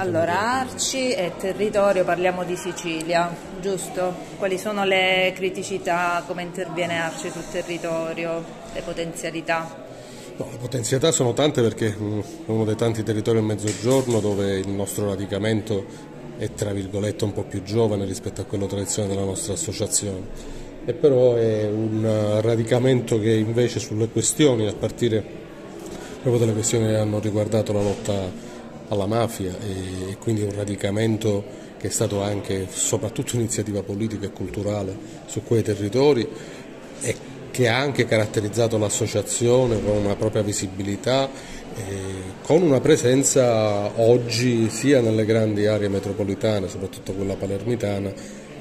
Allora, Arci e territorio, parliamo di Sicilia, giusto? Quali sono le criticità, come interviene Arci sul territorio, le potenzialità? No, le potenzialità sono tante perché è uno dei tanti territori del mezzogiorno dove il nostro radicamento è tra virgolette un po' più giovane rispetto a quello tradizionale della nostra associazione. E però è un radicamento che invece sulle questioni, a partire proprio dalle questioni che hanno riguardato la lotta alla mafia e quindi un radicamento che è stato anche soprattutto iniziativa politica e culturale su quei territori e che ha anche caratterizzato l'associazione con una propria visibilità, con una presenza oggi sia nelle grandi aree metropolitane, soprattutto quella palermitana,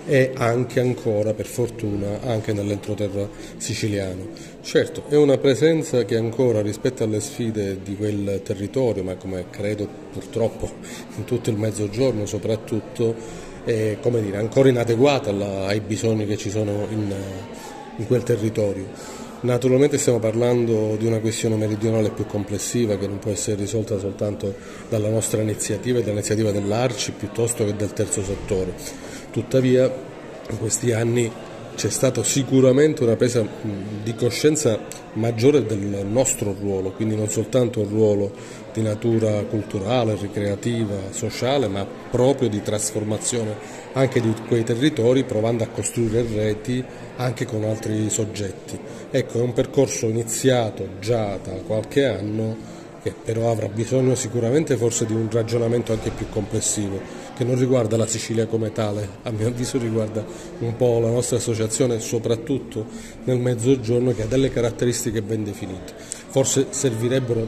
e anche ancora, per fortuna, anche nell'entroterra siciliano. Certo, è una presenza che ancora rispetto alle sfide di quel territorio, ma come credo purtroppo in tutto il mezzogiorno soprattutto, è dire, ancora inadeguata alla, ai bisogni che ci sono in, in quel territorio. Naturalmente stiamo parlando di una questione meridionale più complessiva che non può essere risolta soltanto dalla nostra iniziativa e dall'iniziativa dell'Arci piuttosto che del terzo settore. Tuttavia in questi anni c'è stata sicuramente una presa di coscienza maggiore del nostro ruolo, quindi non soltanto un ruolo di natura culturale, ricreativa, sociale, ma proprio di trasformazione anche di quei territori, provando a costruire reti anche con altri soggetti. Ecco, è un percorso iniziato già da qualche anno che però avrà bisogno sicuramente forse di un ragionamento anche più complessivo, che non riguarda la Sicilia come tale, a mio avviso riguarda un po' la nostra associazione, soprattutto nel mezzogiorno che ha delle caratteristiche ben definite. Forse servirebbero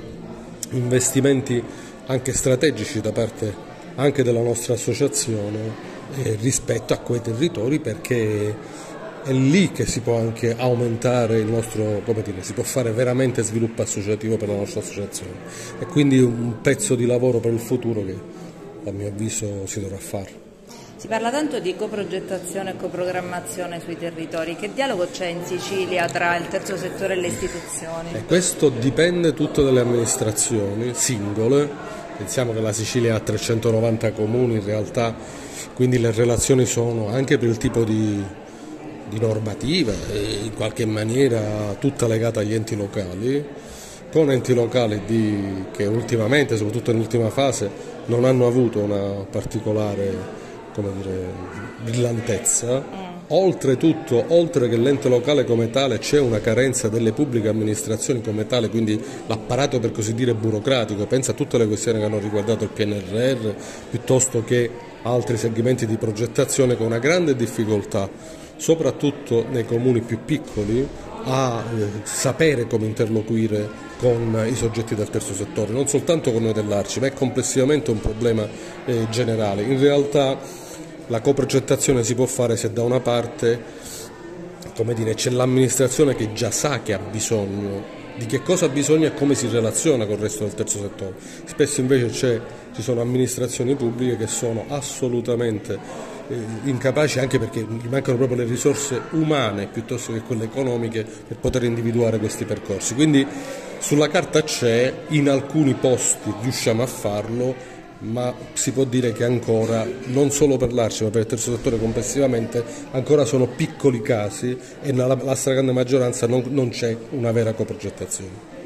investimenti anche strategici da parte anche della nostra associazione eh, rispetto a quei territori perché è lì che si può anche aumentare il nostro, come dire, si può fare veramente sviluppo associativo per la nostra associazione e quindi un pezzo di lavoro per il futuro che a mio avviso si dovrà fare. Si parla tanto di coprogettazione e coprogrammazione sui territori, che dialogo c'è in Sicilia tra il terzo settore e le istituzioni? E questo dipende tutto dalle amministrazioni singole, pensiamo che la Sicilia ha 390 comuni in realtà, quindi le relazioni sono anche per il tipo di di normativa e in qualche maniera tutta legata agli enti locali, con enti locali di, che ultimamente, soprattutto nell'ultima fase, non hanno avuto una particolare dire, brillantezza. Mm. Oltretutto, oltre che l'ente locale come tale, c'è una carenza delle pubbliche amministrazioni come tale, quindi l'apparato per così dire burocratico, pensa a tutte le questioni che hanno riguardato il PNRR, piuttosto che altri segmenti di progettazione con una grande difficoltà soprattutto nei comuni più piccoli, a eh, sapere come interloquire con i soggetti del terzo settore, non soltanto con noi dell'Arci, ma è complessivamente un problema eh, generale. In realtà la coprogettazione si può fare se da una parte dire, c'è l'amministrazione che già sa che ha bisogno di che cosa ha bisogno e come si relaziona con il resto del terzo settore. Spesso invece ci sono amministrazioni pubbliche che sono assolutamente incapaci anche perché gli mancano proprio le risorse umane piuttosto che quelle economiche per poter individuare questi percorsi. Quindi sulla carta c'è, in alcuni posti riusciamo a farlo, ma si può dire che ancora, non solo per l'Arci ma per il terzo settore complessivamente, ancora sono piccoli casi e nella stragrande maggioranza non, non c'è una vera coprogettazione.